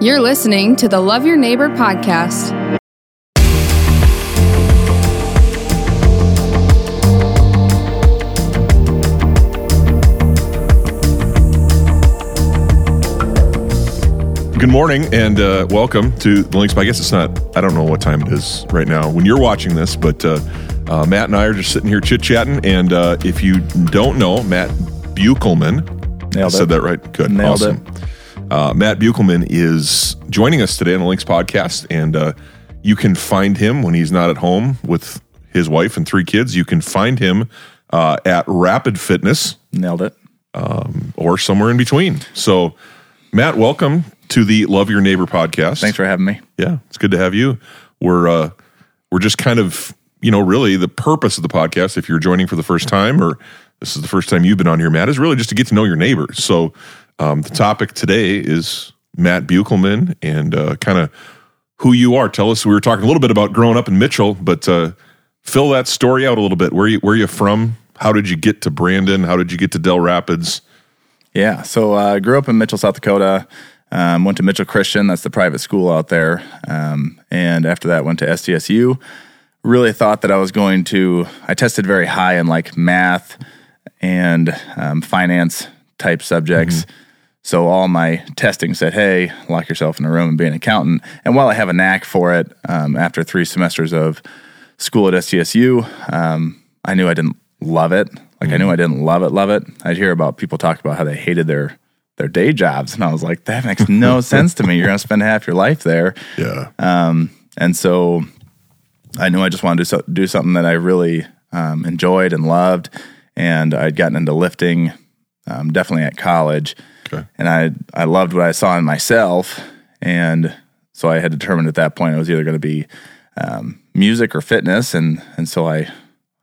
You're listening to the Love Your Neighbor podcast. Good morning and uh, welcome to the Lynx. I guess it's not. I don't know what time it is right now when you're watching this, but uh, uh, Matt and I are just sitting here chit chatting. And uh, if you don't know, Matt Beukelman, Nailed I said it. that right. Good, Nailed awesome. Uh, Matt Beukelman is joining us today on the Lynx podcast, and uh, you can find him when he's not at home with his wife and three kids. You can find him uh, at Rapid Fitness Nailed it. or somewhere in between. So, Matt, welcome to the Love Your Neighbor podcast. Thanks for having me. Yeah, it's good to have you. We're uh, we're just kind of you know really the purpose of the podcast. If you're joining for the first time or this is the first time you've been on here, Matt, is really just to get to know your neighbors. So um, the topic today is Matt Beukelman and uh, kind of who you are. Tell us. We were talking a little bit about growing up in Mitchell, but uh, fill that story out a little bit. Where you where you from? How did you get to Brandon? How did you get to Dell Rapids? Yeah. So I uh, grew up in Mitchell, South Dakota. Um, went to Mitchell Christian. That's the private school out there. Um, and after that, went to SDSU. Really thought that I was going to. I tested very high in like math and um, finance type subjects. So all my testing said, "Hey, lock yourself in a room and be an accountant." And while I have a knack for it, um, after three semesters of school at SDSU, um, I knew I didn't love it. Like I knew I didn't love it, love it. I'd hear about people talk about how they hated their their day jobs, and I was like, that makes no sense to me. You're going to spend half your life there, Yeah, and so I knew I just wanted to so- do something that I really um, enjoyed and loved. And I'd gotten into lifting, um, definitely at college, Okay. and I I loved what I saw in myself, and so I had determined at that point it was either going to be um, music or fitness, and and so I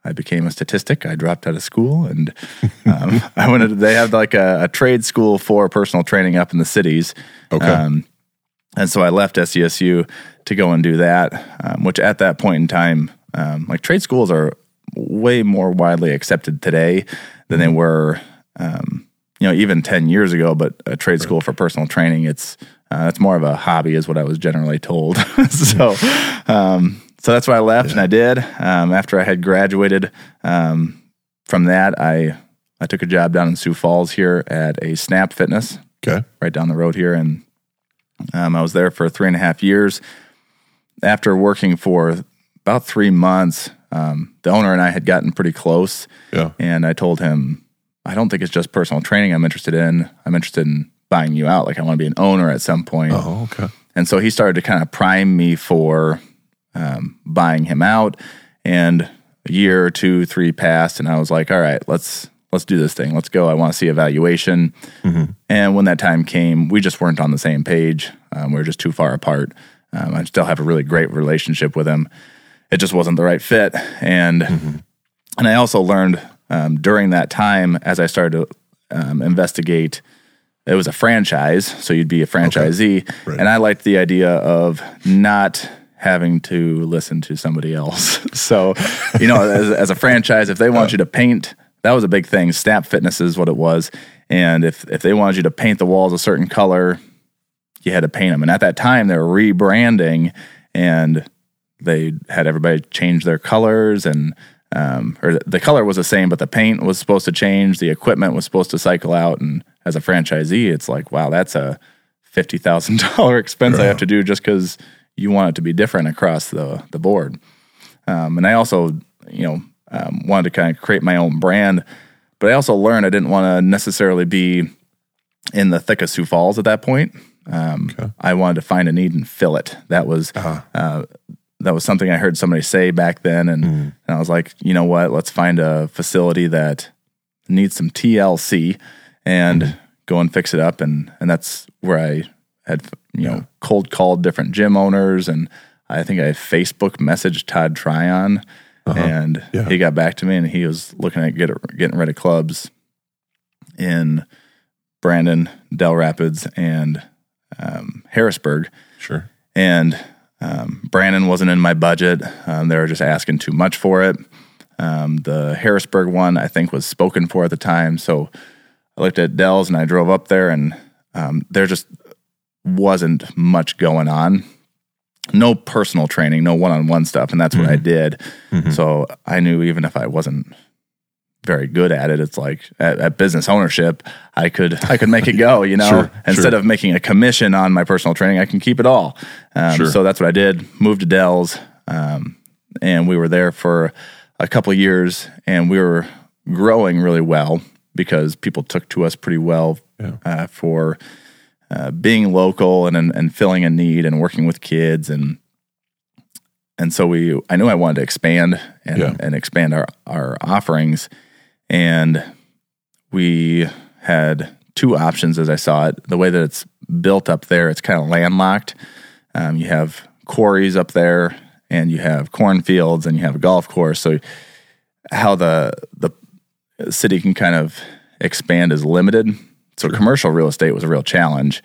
I became a statistic. I dropped out of school, and um, I went. To, they have like a, a trade school for personal training up in the cities. Okay. Um, and so I left SDSU to go and do that, um, which at that point in time, um, like trade schools are way more widely accepted today than they were, um, you know, even 10 years ago. But a trade school for personal training, it's, uh, it's more of a hobby, is what I was generally told. so, um, so that's why I left and I did. Um, after I had graduated um, from that, I, I took a job down in Sioux Falls here at a Snap Fitness okay, right down the road here. And um, I was there for three and a half years. After working for about three months, um, the owner and I had gotten pretty close. yeah, And I told him, I don't think it's just personal training I'm interested in. I'm interested in buying you out. Like, I want to be an owner at some point. oh, okay, And so he started to kind of prime me for um, buying him out. And a year or two, three passed, and I was like, "All right, let's let's do this thing. Let's go. I want to see evaluation." And when that time came, we just weren't on the same page. Um, we were just too far apart. Um, I still have a really great relationship with him. It just wasn't the right fit, and and I also learned um, during that time as I started to um, investigate it was a franchise, so you'd be a franchisee. Right. And I liked the idea of not having to listen to somebody else. so, you know, as, as a franchise, if they want you to paint, that was a big thing. Snap Fitness is what it was. And if, if they wanted you to paint the walls a certain color, you had to paint them. And at that time, they were rebranding and they had everybody change their colors and um, or the color was the same, but the paint was supposed to change. The equipment was supposed to cycle out. And as a franchisee, it's like, wow, that's a fifty thousand dollar expense I have to do just because you want it to be different across the the board. Um, and I also, you know, um, wanted to kind of create my own brand, but I also learned I didn't want to necessarily be in the thick of Sioux Falls at that point. Um, I wanted to find a need and fill it. That was uh, that was something I heard somebody say back then, and, hmm. and I was like, you know what? Let's find a facility that needs some TLC and hmm. go and fix it up, and and that's where I had you know cold called different gym owners, and I think I Facebook messaged Todd Tryon, uh-huh. and Yeah. he got back to me, and he was looking at get, getting rid of clubs in Brandon, Del Rapids, and um, Harrisburg. sure, And um, Brandon wasn't in my budget. Um, they were just asking too much for it. Um, the Harrisburg one, I think, was spoken for at the time. So I looked at Dell's and I drove up there, and um, they're just wasn't much going on. No personal training, no one on one stuff. And that's what I did. So I knew even if I wasn't very good at it, it's like at, at business ownership, I could I could make it go, you know. Sure, Instead sure. of making a commission on my personal training, I can keep it all. Um, Sure. So that's what I did. Moved to Dell's, um, and we were there for a couple of years, and we were growing really well because people took to us pretty well Yeah. uh, for uh, being local and, and and filling a need and working with kids and and so we I knew I wanted to expand and, Yeah. and expand our our offerings and we had two options as I saw it. The way that it's built up there, it's kind of landlocked. Um, you have quarries up there, and you have cornfields, and you have a golf course. So, how the the city can kind of expand is limited. So, commercial real estate was a real challenge.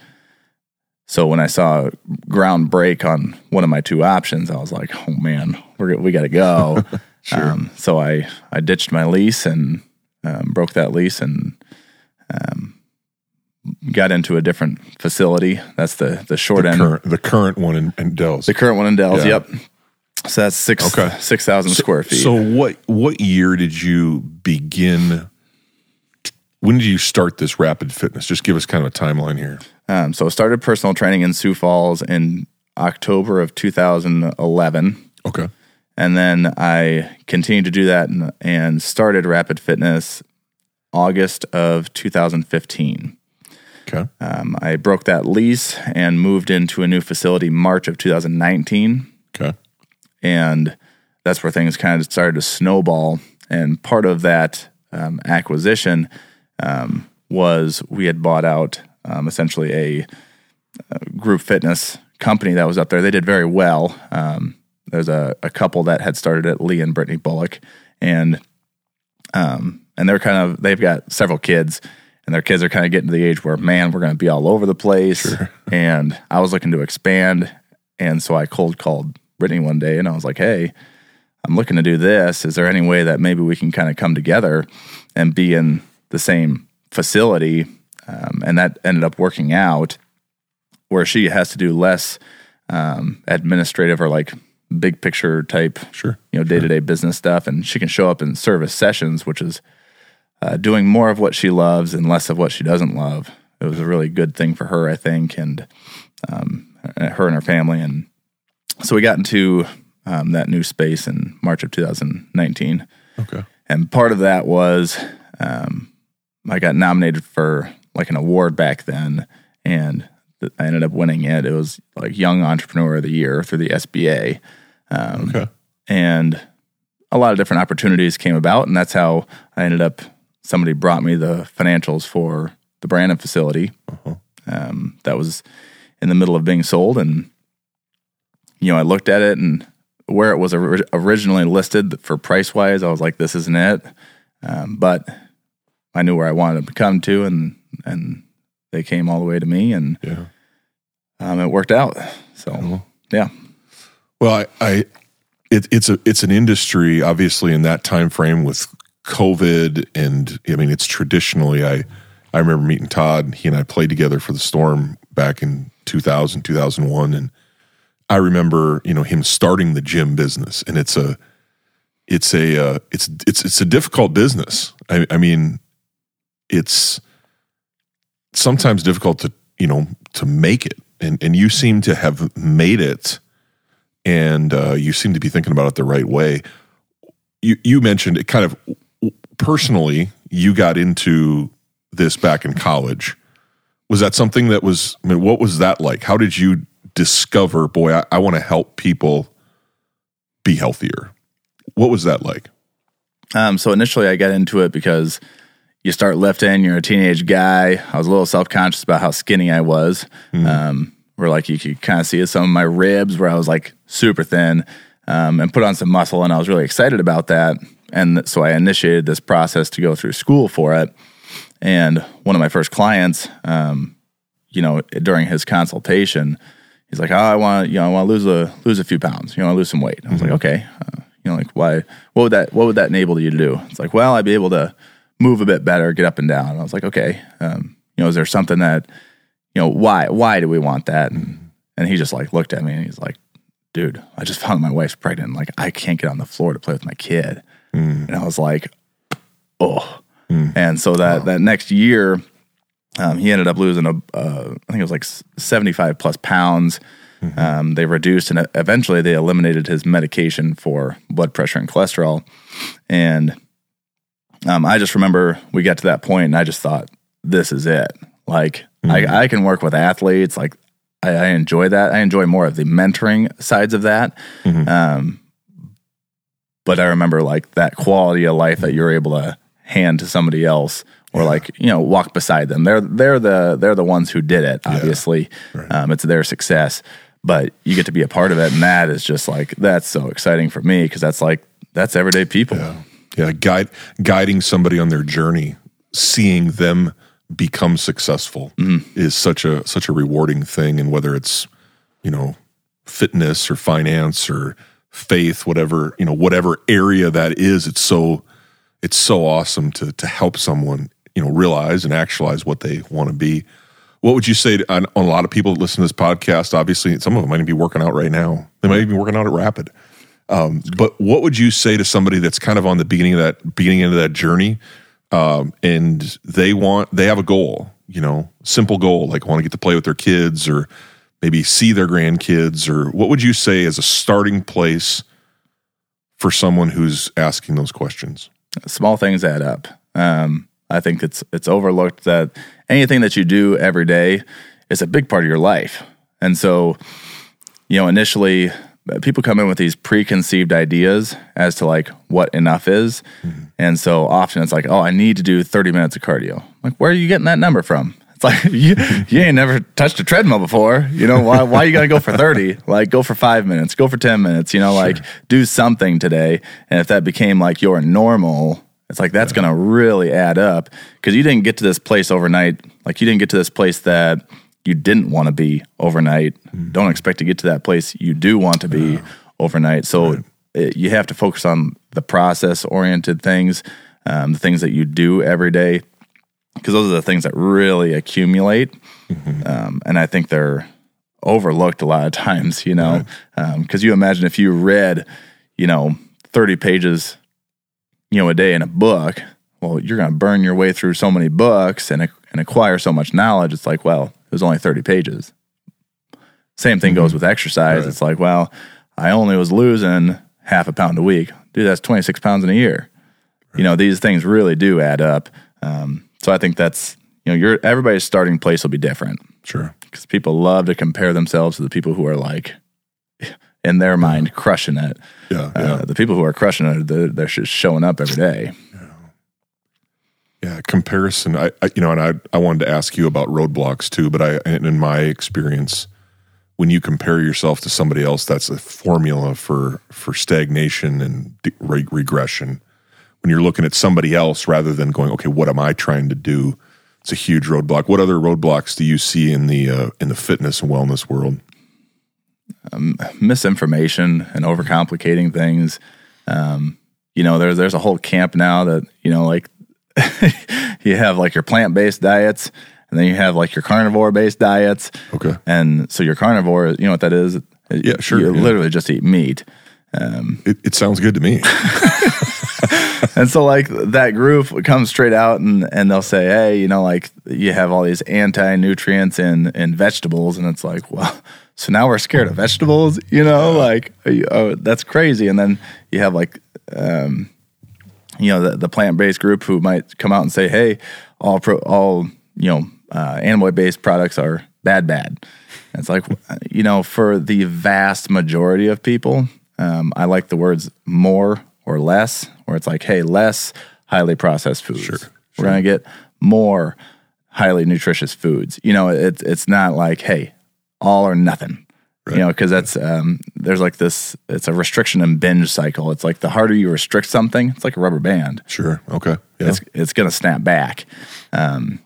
So when I saw ground break on one of my two options, I was like, "Oh man, we're we got to go." um, so I I ditched my lease and um, broke that lease and um, got into a different facility. That's the the short end. Current, the current one in, in Dells. The current one in Dells. Yeah. Yep. So that's six Okay. six thousand square feet. So what what year did you begin? When did you start this rapid fitness? Just give us kind of a timeline here. Um, so I started personal training in Sioux Falls in October of 2011. Okay. And then I continued to do that and, and started Rapid Fitness August of 2015. Okay. Um, I broke that lease and moved into a new facility March of 2019. Okay. And that's where things kind of started to snowball. And part of that um, acquisition um, was we had bought out um, essentially a, uh group fitness company that was up there. They did very well. Um, there's a, a couple that had started it, Lee and Brittany Bullock, and um, and they're kind of they've got several kids, and their kids are kind of getting to the age where man, we're going to be all over the place. And I was looking to expand, and so I cold called Brittany one day, and I was like, hey. I'm looking to do this. Is there any way that maybe we can kind of come together and be in the same facility? Um, and that ended up working out where she has to do less um, administrative or like big picture type, Sure. you know, day to day business stuff. And she can show up in service sessions, which is uh, doing more of what she loves and less of what she doesn't love. It was a really good thing for her, I think, and um, her and her family. And so we got into um, that new space in March of 2019. Okay. And part of that was um, I got nominated for like an award back then, and I ended up winning it. It was like Young Entrepreneur of the Year through the SBA. Um, Okay. and a lot of different opportunities came about, and that's how I ended up. Somebody brought me the financials for the Brandon facility. Um, that was in the middle of being sold, and you know, I looked at it and where it was ori- originally listed for price wise, I was like, "This isn't it." Um, but I knew where I wanted to come to, and and they came all the way to me, and Yeah. um, it worked out. So yeah, Well, I, I it, it's a it's an industry obviously in that time frame with COVID and I mean it's traditionally I I remember meeting Todd. He and I played together for the Storm back in 2000 2001 and I remember you know him starting the gym business and it's a it's a uh, it's it's it's a difficult business. I, I mean it's sometimes difficult to you know to make it and and you seem to have made it and uh, you seem to be thinking about it the right way. You you mentioned it kind of personally. You got into this back in college. Was that something that was? I mean, what was that like? How did you discover? Boy, I, I want to help people be healthier. What was that like? Um, so initially, I got into it because you start lifting. You're a teenage guy. I was a little self conscious about how skinny I was. Um, where like you could kind of see some of my ribs where I was like super thin, um, and put on some muscle, and I was really excited about that. And so I initiated this process to go through school for it. And one of my first clients, um, you know, during his consultation, he's like, "Oh, I want, you know, I want to lose a lose a few pounds. You know, I lose some weight." I was like, "Okay." Uh, you know, like why? What would that? What would that enable you to do? It's like, well, I'd be able to move a bit better, get up and down. And I was like, okay. Um, you know, is there something that you know, why why do we want that? And and he just like looked at me and he's like, dude, I just found my wife's pregnant. Like I can't get on the floor to play with my kid. And I was like, oh. And so that that next year, um, he ended up losing a, uh, I think it was like 75 plus pounds. Um, they reduced and eventually they eliminated his medication for blood pressure and cholesterol. And um, I just remember we got to that point and I just thought, this is it. Like, I, I can work with athletes. Like, I, I enjoy that. I enjoy more of the mentoring sides of that. Um, but I remember like that quality of life that you're able to hand to somebody else or like you know walk beside them. They're they're the they're the ones who did it obviously. Um, it's their success but you get to be a part of it. And that is just like that's so exciting for me because that's like that's everyday people. Yeah guide guiding somebody on their journey seeing them become successful mm-hmm. is such a such a rewarding thing. And whether it's you know fitness or finance or faith whatever you know whatever area that is it's so it's so awesome to to help someone you know realize and actualize what they want to be. What would you say to, on, on a lot of people that listen to this podcast obviously some of them might be working out right now. They might even be working out at rapid um, but what would you say to somebody that's kind of on the beginning of that beginning end of that journey? Um, and they want they have a goal you know simple goal like want to get to play with their kids or maybe see their grandkids or what would you say as a starting place for someone who's asking those questions? Small things add up. Um, I think it's it's overlooked that anything that you do every day is a big part of your life, and so you know initially people come in with these preconceived ideas as to like what enough is, mm-hmm. and so often it's like, oh, I need to do thirty minutes of cardio. Like, where are you getting that number from? It's like you, you ain't never touched a treadmill before. You know why? Why you gotta go for thirty? Like, go for five minutes, go for ten minutes. You know, like do something today. And if that became like your normal, it's like that's gonna really add up because you didn't get to this place overnight. Like you didn't get to this place that you didn't want to be overnight. Don't expect to get to that place you do want to be overnight. So it, you have to focus on the process oriented things, um, the things that you do every day because those are the things that really accumulate. Um, and I think they're overlooked a lot of times, you know, because you imagine if you read, you know, 30 pages, you know, a day in a book, well, you're going to burn your way through so many books and, and acquire so much knowledge. It's like, well, it was only 30 pages. Same thing goes with exercise. It's like, well, I only was losing half a pound a week. Dude, that's 26 pounds in a year. You know, these things really do add up. Um, so I think that's, you know, your everybody's starting place will be different sure because people love to compare themselves to the people who are like, in their mind, crushing it. yeah yeah Uh, the people who are crushing it, they're, they're just showing up every day. Yeah, comparison. I, I you know, and I I wanted to ask you about roadblocks too, but I in my experience, when you compare yourself to somebody else, that's a formula for for stagnation and re- regression. When you're looking at somebody else rather than going, okay, what am I trying to do? It's a huge roadblock. What other roadblocks do you see in the uh, in the fitness and wellness world? misinformation and overcomplicating things. Um, you know, there's there's a whole camp now that you know, like you have like your plant based diets, and then you have like your carnivore based diets. Okay. And so your carnivore, you know what that is? Yeah, sure, You yeah. literally just eat meat. It, it sounds good to me. And so like that group comes straight out and, and they'll say, Hey, you know, like you have all these anti nutrients in, in vegetables. And it's like, well, so now we're scared of vegetables, you know, like, you- oh, that's crazy. And then you have like, um, you know, the, the plant based group who might come out and say, Hey, all pro, all, you know, uh, animal based products are bad, bad. And it's like, you know, for the vast majority of people, um, I like the words more or less, where it's like, hey, less highly processed foods. We're gonna get more highly nutritious foods. You know, it's it's not like, hey, all or nothing. You know, because that's um, there's like this. It's a restriction and binge cycle. It's like the harder you restrict something, it's like a rubber band sure. Okay. Yeah. it's it's going to snap back. Um,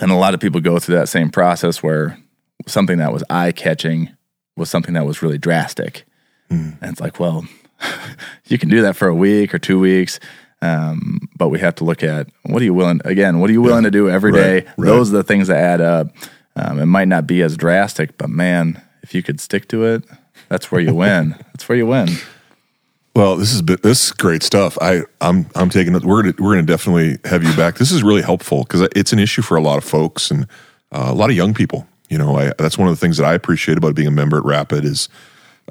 and a lot of people go through that same process where something that was eye catching was something that was really drastic. And it's like, well, you can do that for a week or two weeks. Um, but we have to look at what are you willing, again, what are you willing to do every day? right. Those are the things that add up. Um, it might not be as drastic, but man, if you could stick to it, that's where you win. that's where you win. Well, this is this is great stuff. I I'm I'm taking it. We're gonna, we're going to definitely have you back. This is really helpful because it's an issue for a lot of folks and uh, a lot of young people. You know, I, that's one of the things that I appreciate about being a member at Rapid is,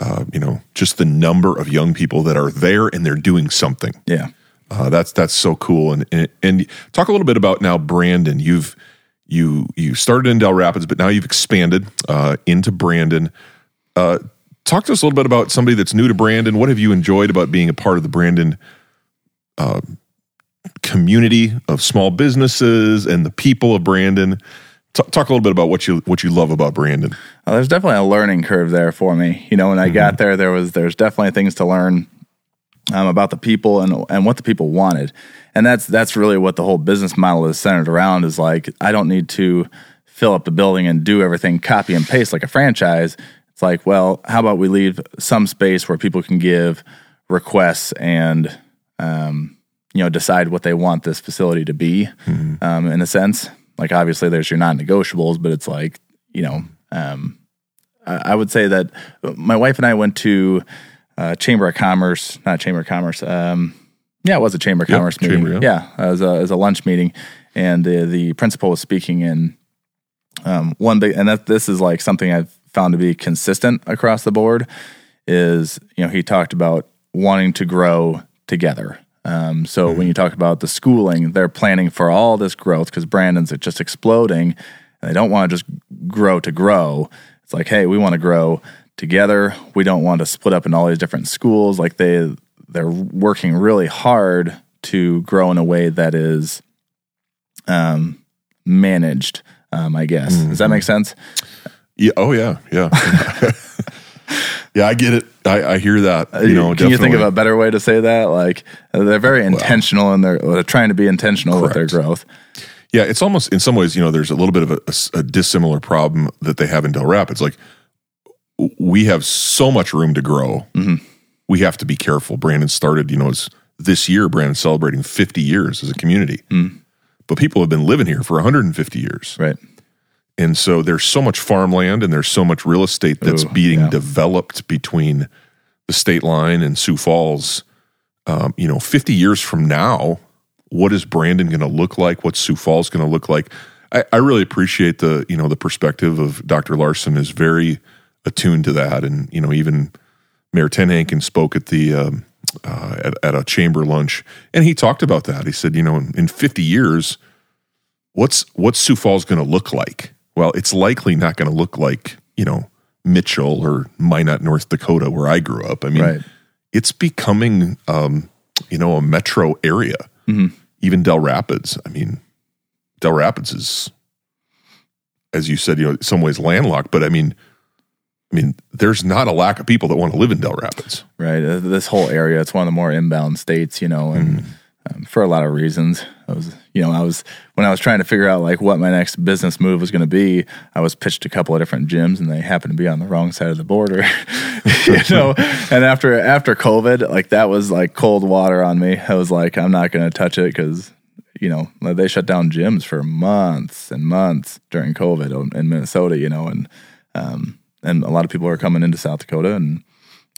uh, you know, just the number of young people that are there and they're doing something. Yeah. Uh, that's that's so cool. And, and and talk a little bit about now, Brandon. You've you you started in Dell Rapids, but now you've expanded uh, into Brandon. Uh, talk to us a little bit about somebody that's new to Brandon. What have you enjoyed about being a part of the Brandon uh, community of small businesses and the people of Brandon? T- talk a little bit about what you what you love about Brandon. Well, there's definitely a learning curve there for me. You know, when I got there, there was there's definitely things to learn um, about the people and and what the people wanted, and that's that's really what the whole business model is centered around. Is like I don't need to fill up the building and do everything copy and paste like a franchise. It's like, well, how about we leave some space where people can give requests and um, you know decide what they want this facility to be, um, in a sense. Like obviously, there's your non-negotiables, but it's like you know. Um, I I would say that my wife and I went to uh, Chamber of Commerce, not Chamber of Commerce. Yeah, it was a Chamber of Yep, Commerce meeting. Chamber, yeah, it was a, was a lunch meeting, and the the principal was speaking in um, one big, and that this is like something I've found to be consistent across the board. Is you know he talked about wanting to grow together. Um, so when you talk about the schooling, they're planning for all this growth because Brandon's just exploding, and they don't want to just grow to grow. It's like, hey, we want to grow together. We don't want to split up in all these different schools. Like they they're working really hard to grow in a way that is um, managed. Um, I guess does that make sense? Yeah. Oh yeah. Yeah. yeah. I get it. I, I hear that. You know. can you think of a better way to say that? Like they're very intentional and they're, they're trying to be intentional with their growth. Yeah, it's almost in some ways, you know, there's a little bit of a dissimilar problem that they have in Dell Rapids. Like we have so much room to grow. We have to be careful. Brandon started, you know, as this year, Brandon celebrating 50 years as a community. But people have been living here for 150 years. Right. And so there's so much farmland and there's so much real estate that's Ooh, being yeah. developed between the state line and Sioux Falls. Um, you know, 50 years from now, what is Brandon going to look like? What's Sioux Falls going to look like? I, I really appreciate the you know the perspective of Dr. Larson is very attuned to that, and you know even Mayor TenHaken spoke at the um, uh, at, at a chamber lunch, and he talked about that. He said, you know, in, in 50 years, what's what's Sioux Falls going to look like? Well, it's likely not going to look like you know Mitchell or Minot, North Dakota, where I grew up. I mean, Right. it's becoming um, you know a metro area. Even Dell Rapids. I mean, Dell Rapids is, as you said, you know, in some ways landlocked. But I mean, I mean, there's not a lack of people that want to live in Dell Rapids. Right. Uh, This whole area, it's one of the more inbound states, you know, and um, for a lot of reasons. I was, you know, I was, when I was trying to figure out like what my next business move was going to be, I was pitched a couple of different gyms and they happened to be on the wrong side of the border, you know, and after, after COVID, like that was like cold water on me. I was like, I'm not going to touch it because, you know, they shut down gyms for months and months during COVID in Minnesota, you know, and, um, and a lot of people are coming into South Dakota and,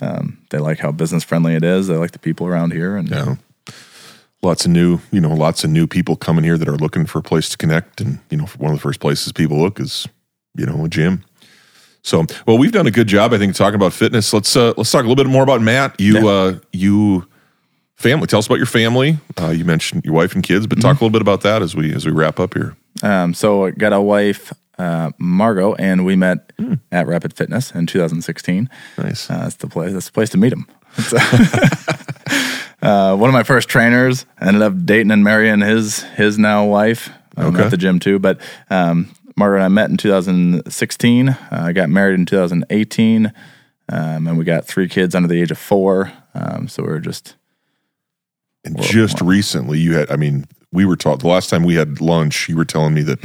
um, they like how business friendly it is. They like the people around here, and Yeah. Lots of new, you know, lots of new people coming here that are looking for a place to connect. And, you know, one of the first places people look is, you know, a gym. So, well, we've done a good job, I think, talking about fitness. Let's uh, let's talk a little bit more about Matt. You, uh, you, family. Tell us about your family. Uh, you mentioned your wife and kids, but talk a little bit about that as we as we wrap up here. um, so I got a wife, uh, Margot, and we met Hmm. at Rapid Fitness in 2016. Nice. Uh, that's the place. That's the place to meet him. uh, one of my first trainers ended up dating and marrying his his now wife um, Okay. at the gym too. But um, Margaret and I met in 2016. Uh, I got married in 2018, um, and we got three kids under the age of four. Um, so we were just And just recently, you had. I mean, we were taught the last time we had lunch. You were telling me that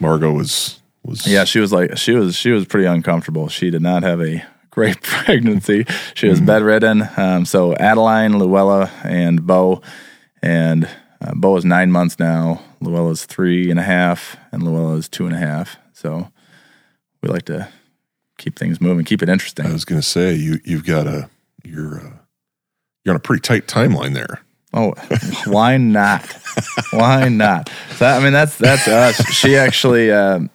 Margot was was Yeah, she was like she was she was pretty uncomfortable. She did not have a great pregnancy. She was bedridden. Um, so Adeline, Luella, and Bo, and uh, Bo is nine months now. Luella's three and a half, and Luella is two and a half. So we like to keep things moving, keep it interesting. I was going to say you you've got a you're uh, you're on a pretty tight timeline there. Oh, why not? why not? So, I mean, that's that's us. She actually, um,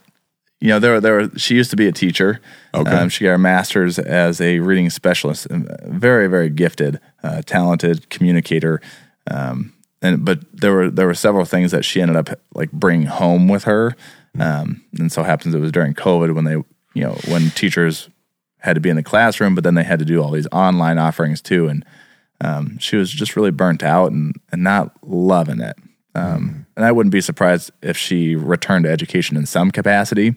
you know, there were, there were, she used to be a teacher. Okay. Um, she got her master's as a reading specialist. Very very gifted, uh, talented communicator. Um, and but there were there were several things that she ended up like bringing home with her. Um, and so happens it was during COVID when they you know when teachers had to be in the classroom, but then they had to do all these online offerings too. And um, she was just really burnt out and, and not loving it. Um, And I wouldn't be surprised if she returned to education in some capacity.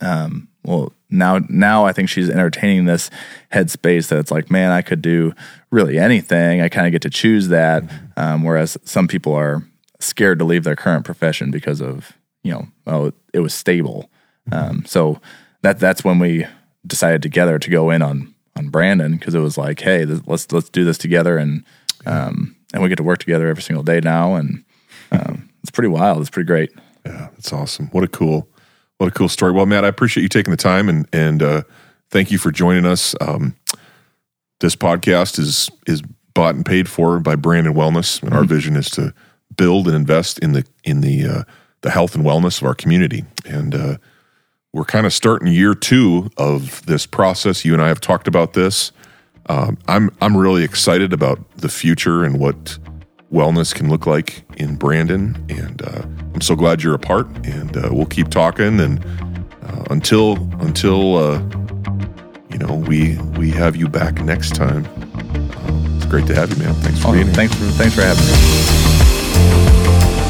Um, well, now now I think she's entertaining this headspace that it's like, man, I could do really anything. I kind of get to choose that. Um, whereas some people are scared to leave their current profession because of you know, oh, it was stable. Um, so that that's when we decided together to go in on on Brandon because it was like, hey, th- let's let's do this together, and um, and we get to work together every single day now, and um, it's pretty wild. It's pretty great. Yeah, that's awesome. What a cool, what a cool story. Well, Matt, I appreciate you taking the time and and uh, thank you for joining us. Um, this podcast is is bought and paid for by Brandon Wellness, and our vision is to build and invest in the in the uh, the health and wellness of our community. And uh, we're kind of starting year two of this process. You and I have talked about this. Um, I'm I'm really excited about the future and what wellness can look like in Brandon, and uh, I'm so glad you're a part. And uh, we'll keep talking. And uh, until until uh, you know we we have you back next time. Uh, it's great to have you, man. Thanks for being here. thanks for thanks for having me.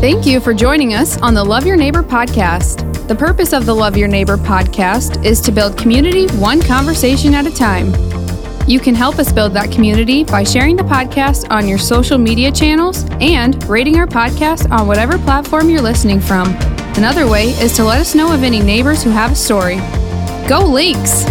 Thank you for joining us on the Love Your Neighbor podcast. The purpose of the Love Your Neighbor podcast is to build community one conversation at a time. You can help us build that community by sharing the podcast on your social media channels and rating our podcast on whatever platform you're listening from. Another way is to let us know of any neighbors who have a story. Go Lynx!